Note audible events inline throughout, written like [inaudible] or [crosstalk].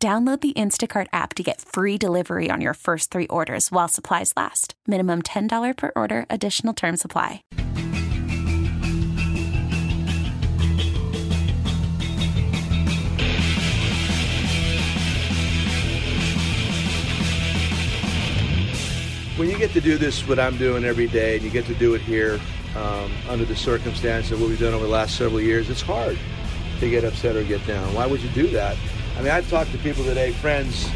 Download the Instacart app to get free delivery on your first three orders while supplies last. Minimum $10 per order, additional term supply. When you get to do this, what I'm doing every day, and you get to do it here um, under the circumstances of what we've done over the last several years, it's hard to get upset or get down. Why would you do that? I mean, I've talked to people today, friends,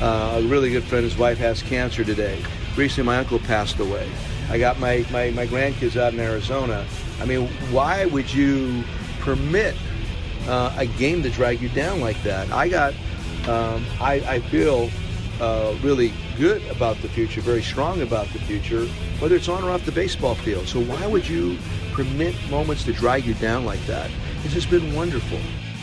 uh, a really good friend, his wife has cancer today. Recently, my uncle passed away. I got my, my, my grandkids out in Arizona. I mean, why would you permit uh, a game to drag you down like that? I got, um, I, I feel uh, really good about the future, very strong about the future, whether it's on or off the baseball field. So why would you permit moments to drag you down like that? It's just been wonderful.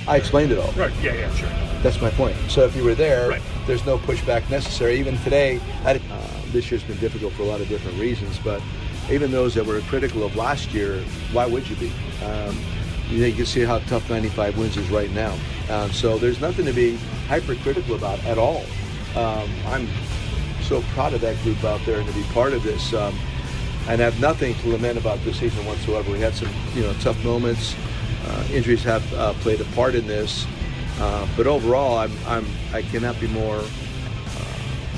I explained it all. Right. Yeah. Yeah. Sure. That's my point. So if you were there, Right. there's no pushback necessary. Even today, I, uh, this year's been difficult for a lot of different reasons, but even those that were critical of last year, why would you be? Um, you, know, you can see how tough 95 wins is right now. Um, so there's nothing to be hypercritical about at all. Um, I'm so proud of that group out there and to be part of this. Um, and have nothing to lament about this season whatsoever. We had some, you know, tough moments. Uh, injuries have uh, played a part in this, uh, but overall, I'm, I'm, I cannot be more uh,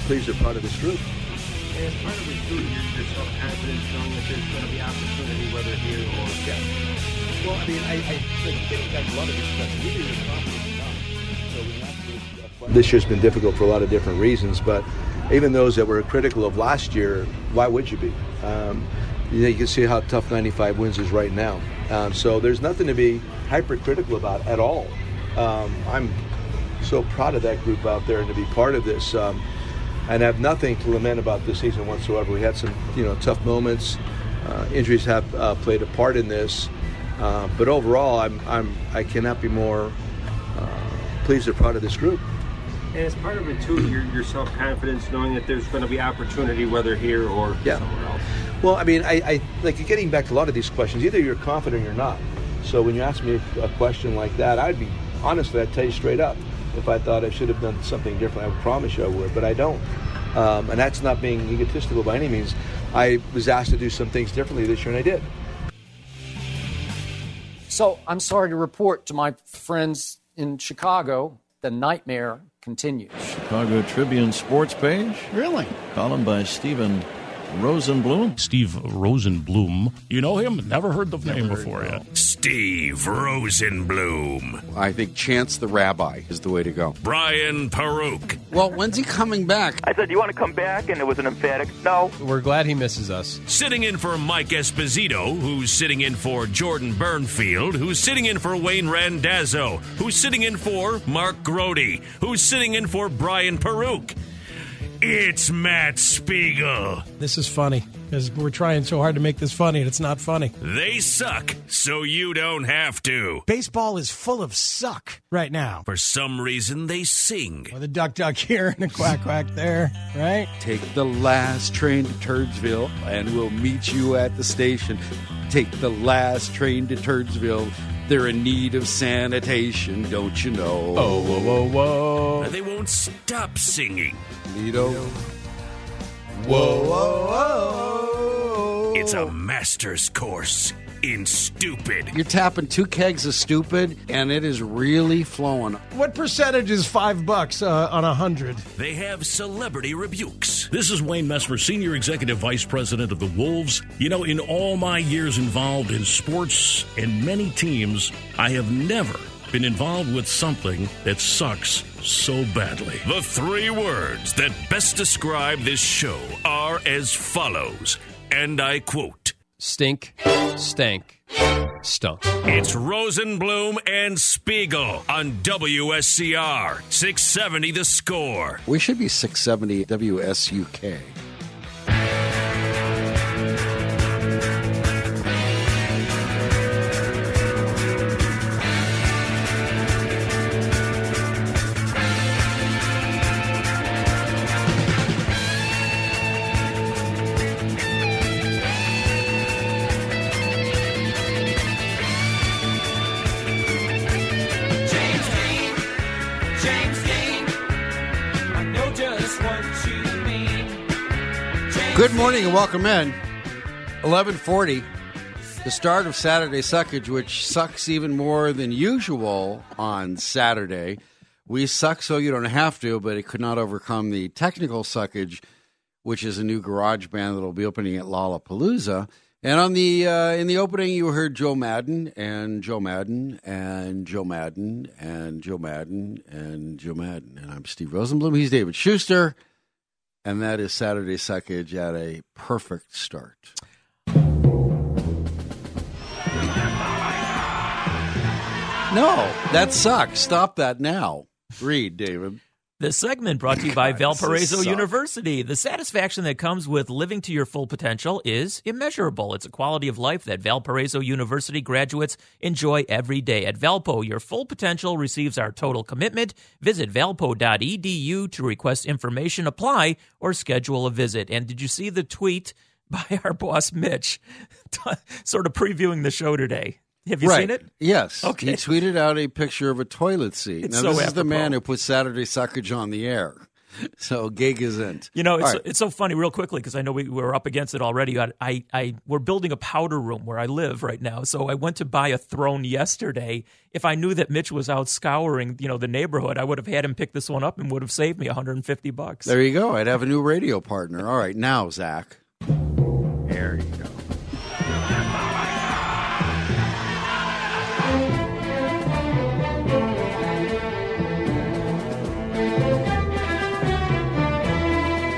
pleased or proud of this group. As part of recruiting, your, your self-confidence, knowing that there's going to be opportunity, whether here or. Well, I mean, I, I like, getting back to a lot of this stuff, really is not. So when you to- This year's been difficult for a lot of different reasons, but even those that were critical of last year, why would you be? Um, you, can see how tough 95 wins is right now. Um, so there's nothing to be hypercritical about at all. Um, I'm so proud of that group out there and to be part of this. Um, and have nothing to lament about this season whatsoever. We had some, you know, tough moments. Uh, injuries have uh, played a part in this, uh, but overall, I'm, I'm, I cannot be more uh, pleased or proud of this group. And as part of it too, your, your self-confidence, knowing that there's going to be opportunity, whether here or Yeah. somewhere else. Well, I mean, I, I like getting back to a lot of these questions. Either you're confident or you're not. So when you ask me a, a question like that, I'd be honestly, I'd tell you straight up. If I thought I should have done something different, I would promise you I would, but I don't. Um, and that's not being egotistical by any means. I was asked to do some things differently this year, and I did. So I'm sorry to report to my friends in Chicago, the nightmare continues. Chicago Tribune sports page. Really? Column by Stephen Rosenbloom. Steve Rosenbloom. You know him? Never heard the name before yet. Steve Rosenbloom. I think Chance the Rabbi is the way to go. Brian Peruk. Well, when's he coming back? I said, "Do you want to come back?" And it was an emphatic no. We're glad he misses us. Sitting in for Mike Esposito, who's sitting in for Jordan Bernfield, who's sitting in for Wayne Randazzo, who's sitting in for Mark Grote, who's sitting in for Brian Peruk. It's Matt Spiegel. This is funny because we're trying so hard to make this funny and it's not funny. They suck, so you don't have to. Baseball is full of suck right now. For some reason, they sing. With a duck duck here and a quack quack there, right? Take the last train to Turdsville and we'll meet you at the station. Take the last train to Turdsville. They're in need of sanitation, don't you know? Oh, whoa, whoa, whoa. They won't stop singing. Lido. Whoa, whoa, whoa. It's a master's course in stupid. You're tapping two kegs of stupid, and it is really flowing. What percentage is five bucks uh, on a hundred? They have celebrity rebukes. This is Wayne Messmer, Senior Executive Vice President of the Wolves. You know, in all my years involved in sports and many teams, I have never been involved with something that sucks so badly. The three words that best describe this show are as follows, and I quote stink, stank, stunk. It's Rosenbloom and Spiegel on WSCR 670 The Score. We should be 670 WSUK. Morning and welcome in. 1140, the start of Saturday Suckage, which sucks even more than usual on Saturday. We suck so you don't have to, but it could not overcome the technical suckage, which is a new garage band that'll be opening at Lollapalooza. And on the uh, in the opening, you heard Joe Maddon and Joe Maddon and Joe Maddon and Joe Maddon and Joe Maddon. And I'm Steve Rosenbloom. He's David Schuster. And that is Saturday Suckage at a perfect start. No, that sucks. Stop that now. Read, David. The segment brought to you by [laughs] God, Valparaiso. University. The satisfaction that comes with living to your full potential is immeasurable. It's a quality of life that Valparaiso University graduates enjoy every day. At Valpo, your full potential receives our total commitment. Visit valpo.edu to request information, apply, or schedule a visit. And did you see the tweet [laughs] by our boss, Mitch, [laughs] sort of previewing the show today? Have you right. seen it? Yes. Okay. He tweeted out a picture of a toilet seat. It's now, so this is the man who put Saturday Suckage on the air. So, gig isn't. You know, it's, All right. it's so funny, real quickly, because I know we were up against it already. I, I, I, we're building a powder room where I live right now. So I went to buy a throne yesterday. If I knew that Mitch was out scouring, you know, the neighborhood, I would have had him pick this one up and would have saved me 150 bucks. There you go. I'd have a new radio partner. All right, now, Zach. There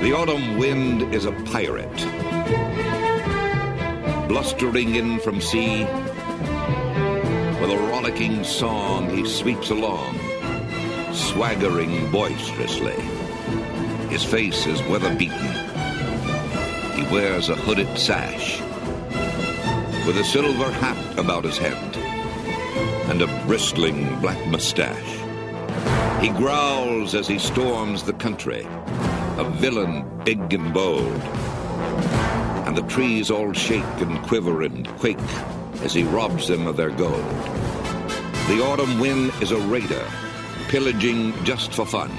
The autumn wind is a pirate. Blustering in from sea, with a rollicking song he sweeps along, swaggering boisterously. His face is weather beaten. He wears a hooded sash, with a silver hat about his head, and a bristling black mustache. He growls as he storms the country, a villain big and bold. And the trees all shake and quiver and quake as he robs them of their gold. The autumn wind is a raider, pillaging just for fun.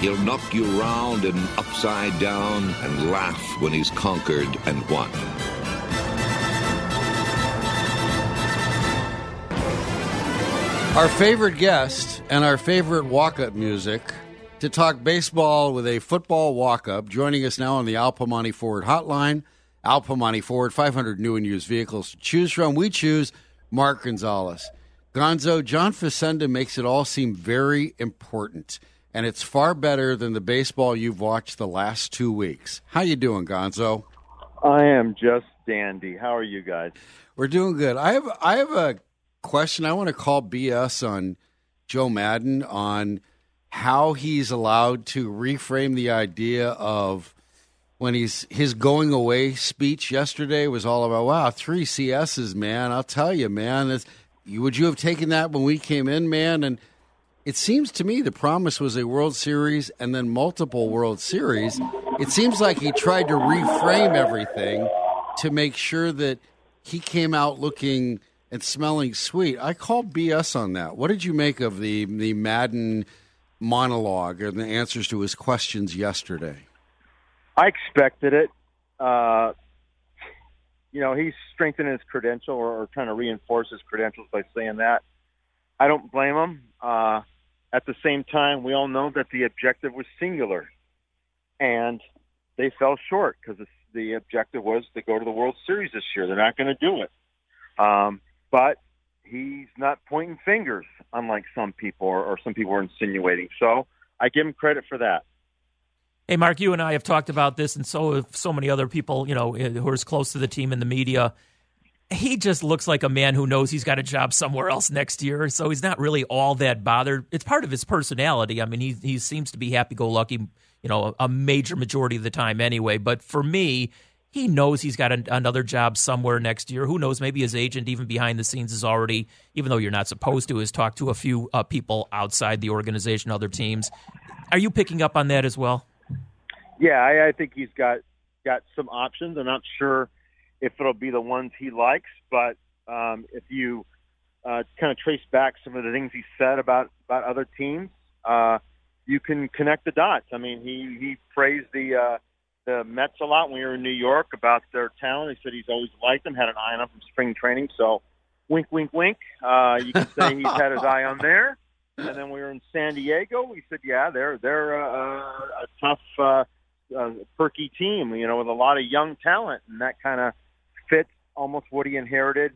He'll knock you round and upside down and laugh when he's conquered and won. Our favorite guest and our favorite walk up music to talk baseball with a football walk up. Joining us now on the Al Piemonte Ford hotline. Al Piemonte Ford, 500 new and used vehicles to choose from. We choose Mark Gonzalez. Gonzo, John Facenda makes it all seem very important, and it's far better than the baseball you've watched the last two weeks. How you doing, Gonzo? I am just dandy. How are you guys? We're doing good. I have I have a question. I want to call BS on Joe Maddon on how he's allowed to reframe the idea of when he's his going away speech yesterday was all about wow three CSs man. I'll tell you man, would you have taken that when we came in man? And it seems to me the promise was a World Series and then multiple World Series. It seems like he tried to reframe everything to make sure that he came out looking and smelling sweet. I call BS on that. What did you make of the the Maddon monologue and the answers to his questions yesterday? I expected it. Uh, you know, he's strengthening his credential or, or trying to reinforce his credentials by saying that. I don't blame him. Uh, at the same time, we all know that the objective was singular, and they fell short because the objective was to go to the World Series this year. They're not going to do it. Um, but he's not pointing fingers, unlike some people or, or some people are insinuating. So I give him credit for that. Hey, Mark, you and I have talked about this, and so have so many other people, you know, eh, who are as close to the team in the media. He just looks like a man who knows he's got a job somewhere else next year, so he's not really all that bothered. It's part of his personality. I mean, he he seems to be happy-go-lucky, you know, a major majority of the time anyway. But for me, he knows he's got an, another job somewhere next year. Who knows? Maybe his agent, even behind the scenes, is already, even though you're not supposed to, has talked to a few uh, people outside the organization, other teams. Are you picking up on that as well? Yeah, I, I think he's got got some options. I'm not sure if it'll be the ones he likes, but um, if you uh, kind of trace back some of the things he said about about other teams, uh, you can connect the dots. I mean, he he praised the uh, the Mets a lot when we were in New York about their talent. He said he's always liked them, had an eye on them from spring training. So, wink, wink, wink. Uh, you can say he's had his eye on there. And then we were in San Diego. We said, yeah, they're they're uh, a tough, uh, uh, perky team. You know, with a lot of young talent, and that kind of fits almost what he inherited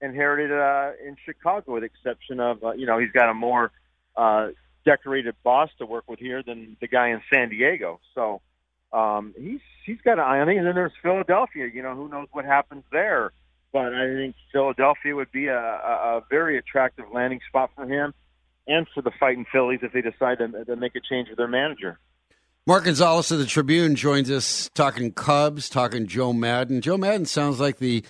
inherited uh, in Chicago, with exception of uh, you know he's got a more uh, decorated boss to work with here than the guy in San Diego. So um, he's he's got an eye on it. And then there's Philadelphia. You know, who knows what happens there? But I think Philadelphia would be a, a, a very attractive landing spot for him and for the fighting Phillies if they decide to, to make a change with their manager. Mark Gonzalez of the Tribune joins us talking Cubs, talking Joe Maddon. Joe Maddon sounds like the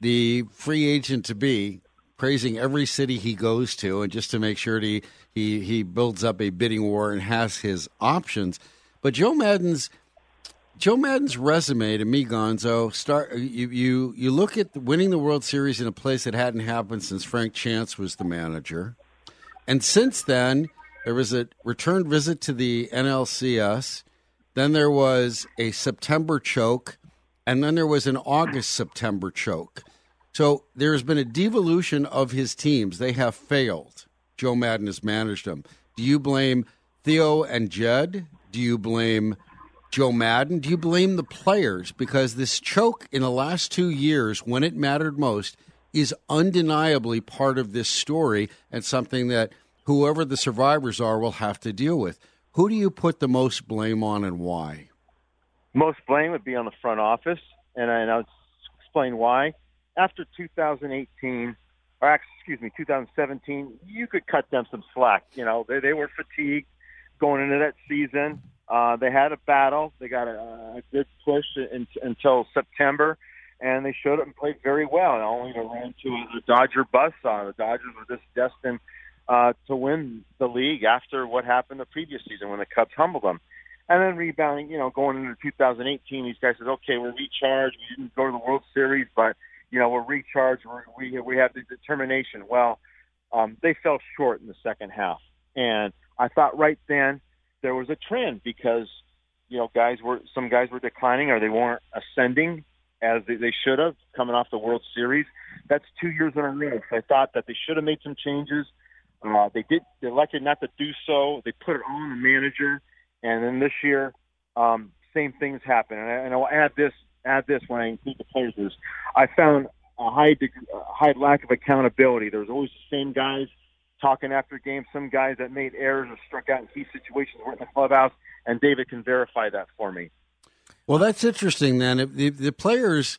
the free agent to be, praising every city he goes to, and just to make sure he he he builds up a bidding war and has his options. But Joe Maddon's Joe Maddon's resume to me, Gonzo, start you you you look at winning the World Series in a place that hadn't happened since Frank Chance was the manager, and since then there was a return visit to the NLCS. Then there was a September choke, and then there was an August September choke. So there's been a devolution of his teams. They have failed. Joe Maddon has managed them. Do you blame Theo and Jed? Do you blame Joe Maddon? Do you blame the players? Because this choke in the last two years, when it mattered most, is undeniably part of this story and something that whoever the survivors are will have to deal with. Who do you put the most blame on and why? Most blame would be on the front office, and, I, and I'll explain why. After 2018, or excuse me, 2017, you could cut them some slack. You know, they, they were fatigued going into that season. Uh, they had a battle. They got a, a good push in, until September, and they showed up and played very well. And only to run into a, a Dodger buzzsaw. The Dodgers were just destined uh, to win the league after what happened the previous season when the Cubs humbled them. And then rebounding, you know, going into 2018, these guys said, "Okay, we're recharged. We didn't go to the World Series, but you know, we're recharged. We're, we we have the determination." Well, um, they fell short in the second half, and I thought right then there was a trend because you know guys were some guys were declining or they weren't ascending as they, they should have coming off the World Series. That's two years in a row. So I thought that they should have made some changes. Uh, they did. They elected not to do so. They put it on the manager, and then this year, um, same things happen. And, I, and I'll add this. Add this when I include the players. I found a high degree, a high lack of accountability. There was always the same guys talking after games. Some guys that made errors or struck out in key situations were in the clubhouse, and David can verify that for me. Well, that's interesting. Then if the, the players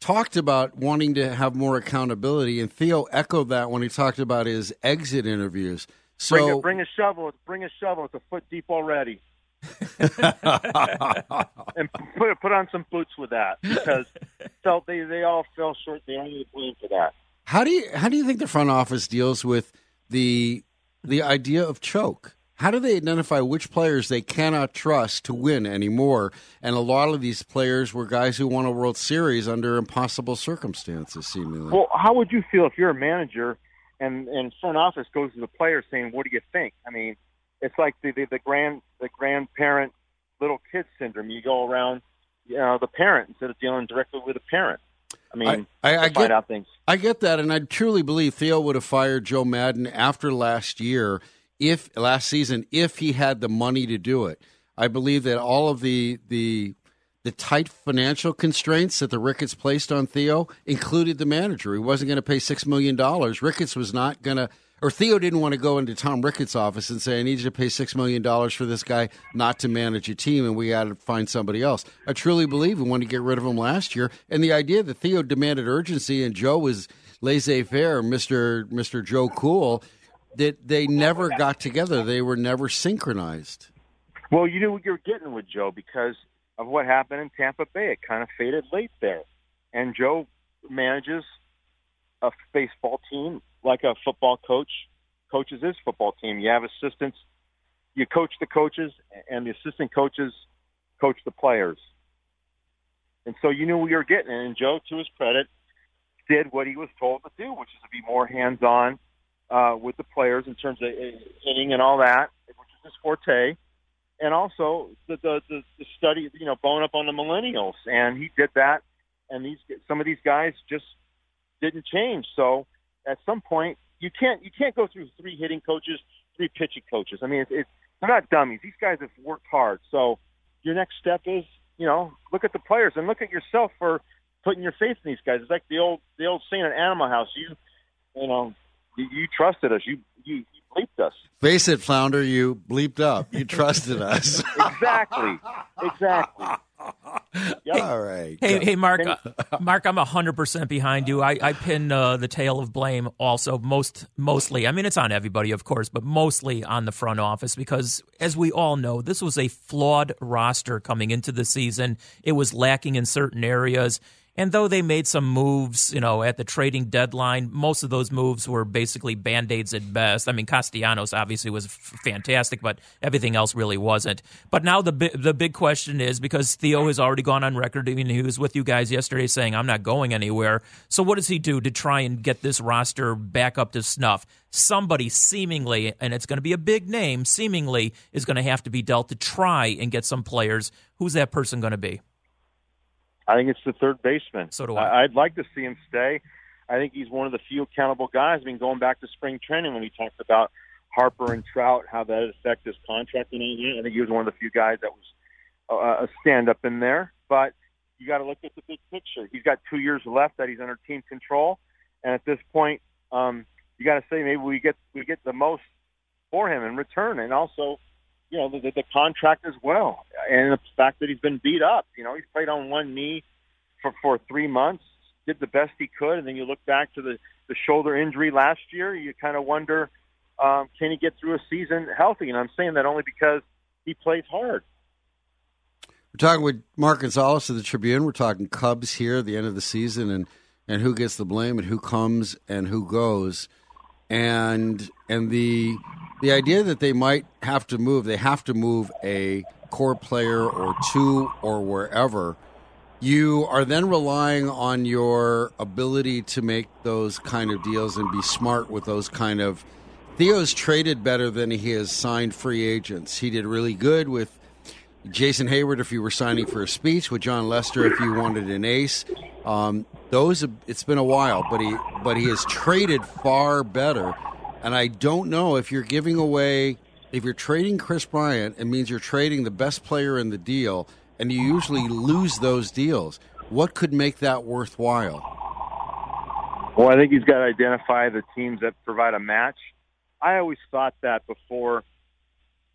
talked about wanting to have more accountability, and Theo echoed that when he talked about his exit interviews. So bring a, bring a shovel. Bring a shovel. It's a foot deep already. [laughs] and put put on some boots with that because felt they they all fell short. They only blame for that. How do you how do you think the front office deals with the the idea of choke? How do they identify which players they cannot trust to win anymore? And a lot of these players were guys who won a World Series under impossible circumstances, seemingly. Well, how would you feel if you're a manager and and front office goes to the players saying, "What do you think?" I mean, it's like the the, the grand the grandparent little kid syndrome. You go around, you know, the parent instead of dealing directly with the parent. I mean, I, I, I get, out things. I get that, and I truly believe Theo would have fired Joe Maddon after last year, if last season, if he had the money to do it. I believe that all of the the the tight financial constraints that the Ricketts placed on Theo included the manager. He wasn't going to pay six million dollars. Ricketts was not going to or Theo didn't want to go into Tom Ricketts' office and say, "I need you to pay six million dollars for this guy not to manage a team, and we got to find somebody else." I truly believe we wanted to get rid of him last year, and the idea that Theo demanded urgency and Joe was laissez-faire, Mister Mister Joe Cool, that they never got together. They were never synchronized. Well, you knew what you were getting with Joe because of what happened in Tampa Bay. It kind of faded late there, and Joe manages a baseball team like a football coach coaches his football team. You have assistants, you coach the coaches, and the assistant coaches coach the players. And so you knew what you were getting. And Joe, to his credit, did what he was told to do, which is to be more hands-on uh, with the players in terms of hitting and all that, which is his forte. And also the, the the the study, you know, bone up on the millennials, and he did that. And these some of these guys just didn't change. So at some point, you can't you can't go through three hitting coaches, three pitching coaches. I mean, it's, it's they're not dummies. These guys have worked hard. So your next step is, you know, look at the players and look at yourself for putting your faith in these guys. It's like the old the old saying at Animal House. You, you know, you, you trusted us. You you, you bleeped us. Face it, Flounder, you bleeped up. You trusted us. exactly. [laughs] Exactly. Yep. All right. Hey, hey, Mark. Uh, Mark, I'm hundred percent behind you. I, I pin uh, the tail of blame also most mostly. I mean, it's on everybody, of course, but mostly on the front office because, as we all know, this was a flawed roster coming into the season. It was lacking in certain areas. And though they made some moves, you know, at the trading deadline, most of those moves were basically band aids at best. I mean, Castellanos obviously was f- fantastic, but everything else really wasn't. But now the bi- the big question is because Theo has already gone on record. I mean, he was with you guys yesterday saying, "I'm not going anywhere." So what does he do to try and get this roster back up to snuff? Somebody seemingly, and it's going to be a big name, seemingly is going to have to be dealt to try and get some players. Who's that person going to be? I think it's the third baseman. So do I. I'd like to see him stay. I think he's one of the few accountable guys. I mean, going back to spring training when he talked about Harper and Trout, how that affect his contract and everything. I think he was one of the few guys that was uh, a stand up in there. But you got to look at the big picture. He's got two years left that he's under team control, and at this point, um, you got to say maybe we get we get the most for him in return, and also you know, the, the contract as well, and the fact that he's been beat up. You know, he's played on one knee for for three months, did the best he could, and then you look back to the the shoulder injury last year. You kind of wonder, um, can he get through a season healthy? And I'm saying that only because he plays hard. We're talking with Mark Gonzalez of the Tribune. We're talking Cubs here at the end of the season, and and who gets the blame, and who comes, and who goes, and and the the idea that they might have to move, they have to move a core player or two or wherever. You are then relying on your ability to make those kind of deals and be smart with those kind of. Theo's traded better than he has signed free agents. He did really good with Jason Heyward if you were signing for a speech, with Jon Lester if you wanted an ace. Um, those it's been a while, but he but he has traded far better. And I don't know if you're giving away, if you're trading Kris Bryant, it means you're trading the best player in the deal, and you usually lose those deals. What could make that worthwhile? Well, I think he's got to identify the teams that provide a match. I always thought that before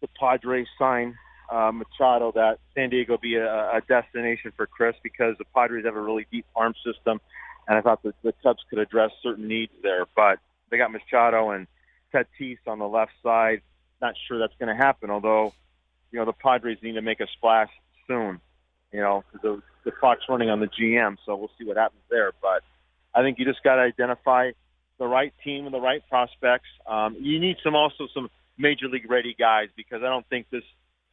the Padres signed uh, Machado, that San Diego be a, a destination for Kris because the Padres have a really deep farm system, and I thought that the Cubs could address certain needs there. But they got Machado and Tatis on the left side. Not sure that's going to happen. Although, you know, the Padres need to make a splash soon. You know, the, the clock's running on the GM, so we'll see what happens there. But I think you just got to identify the right team and the right prospects. Um, you need some also some major league ready guys because I don't think this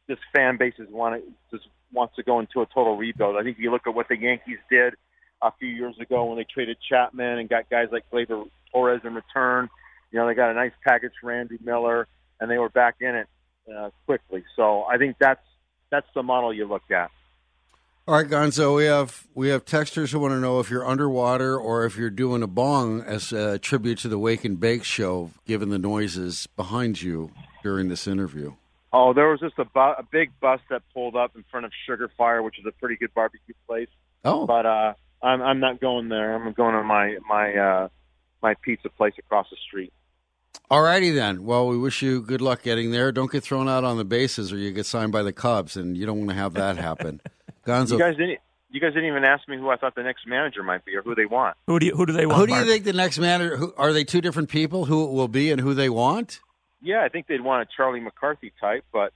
this fan base is want just wants to go into a total rebuild. I think if you look at what the Yankees did a few years ago when they traded Chapman and got guys like Gleyber Torres in return. You know, they got a nice package for Randy Miller, and they were back in it uh, quickly. So I think that's that's the model you look at. All right, Gonzo, we have we have texters who want to know if you're underwater or if you're doing a bong as a tribute to the Wake and Bake show, given the noises behind you during this interview. Oh, there was just a, bu- a big bus that pulled up in front of Sugar Fire, which is a pretty good barbecue place. Oh, but uh, I'm I'm not going there. I'm going to my my uh, my pizza place across the street. All righty then. Well, we wish you good luck getting there. Don't get thrown out on the bases, or you get signed by the Cubs, and you don't want to have that happen. [laughs] Gonzo, You guys didn't. You guys didn't even ask me who I thought the next manager might be or who they want. Who do you, who do they want? who do you Mark? think the next manager? Who, are they two different people? Who it will be and who they want? Yeah, I think they'd want a Charlie McCarthy type, but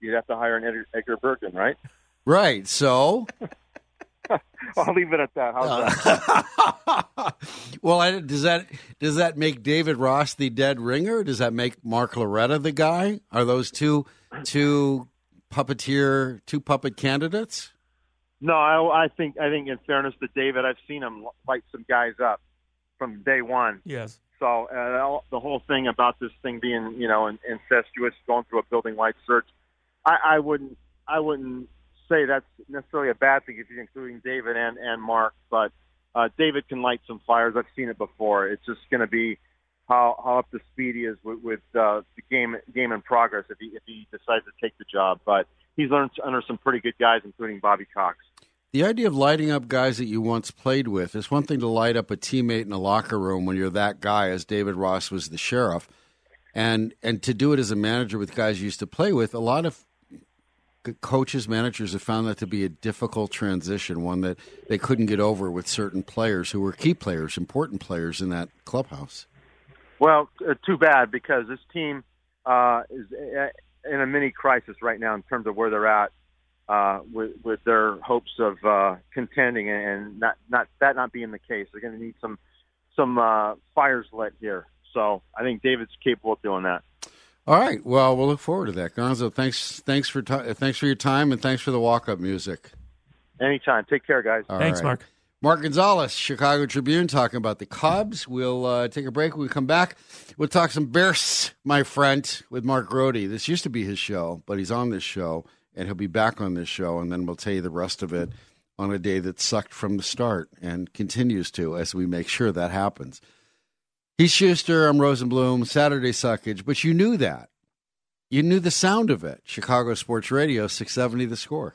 you'd have to hire an Edgar, Edgar Bergen, right? Right. So, [laughs] I'll leave it at that. How's Uh, that? [laughs] well, I, does that does that make David Ross the dead ringer? Does that make Mark Loretta the guy? Are those two two puppeteer two puppet candidates? No, I, I think I think in fairness to David, I've seen him light some guys up from day one. Yes. So uh, all- the whole thing about this thing being, you know, incestuous, going through a building-wide search, I, I wouldn't, I wouldn't say that's necessarily a bad thing if you're including David and and Mark. But uh, David can light some fires. I've seen it before. It's just going to be how how up to speed he is with, with uh, the game game in progress if he if he decides to take the job. But he's learned under some pretty good guys, including Bobby Cox. The idea of lighting up guys that you once played with is one thing to light up a teammate in a locker room when you're that guy, as David Ross was the sheriff, and and to do it as a manager with guys you used to play with. A lot of coaches, managers have found that to be a difficult transition, one that they couldn't get over with certain players who were key players, important players in that clubhouse. Well, uh, too bad because this team uh, is uh, in a mini crisis right now in terms of where they're at uh, with, with their hopes of uh, contending, and not not that not being the case. They're going to need some some uh, fires lit here. So I think David's capable of doing that. All right, well, we'll look forward to that, Gonzo. Thanks, thanks for ti thanks for your time and thanks for the walk up music. Anytime. Take care, guys. All right. Mark Mark Gonzalez, Chicago Tribune, talking about the Cubs. We'll uh, take a break. When we come back, we'll talk some Bears, my friend, with Mark Grote. This used to be his show, but he's on this show, and he'll be back on this show, and then we'll tell you the rest of it on a day that sucked from the start and continues to as we make sure that happens. He's Schuster. I'm Rosenbloom. Saturday suckage, but you knew that. You knew the sound of it. Chicago Sports Radio, 670 the score.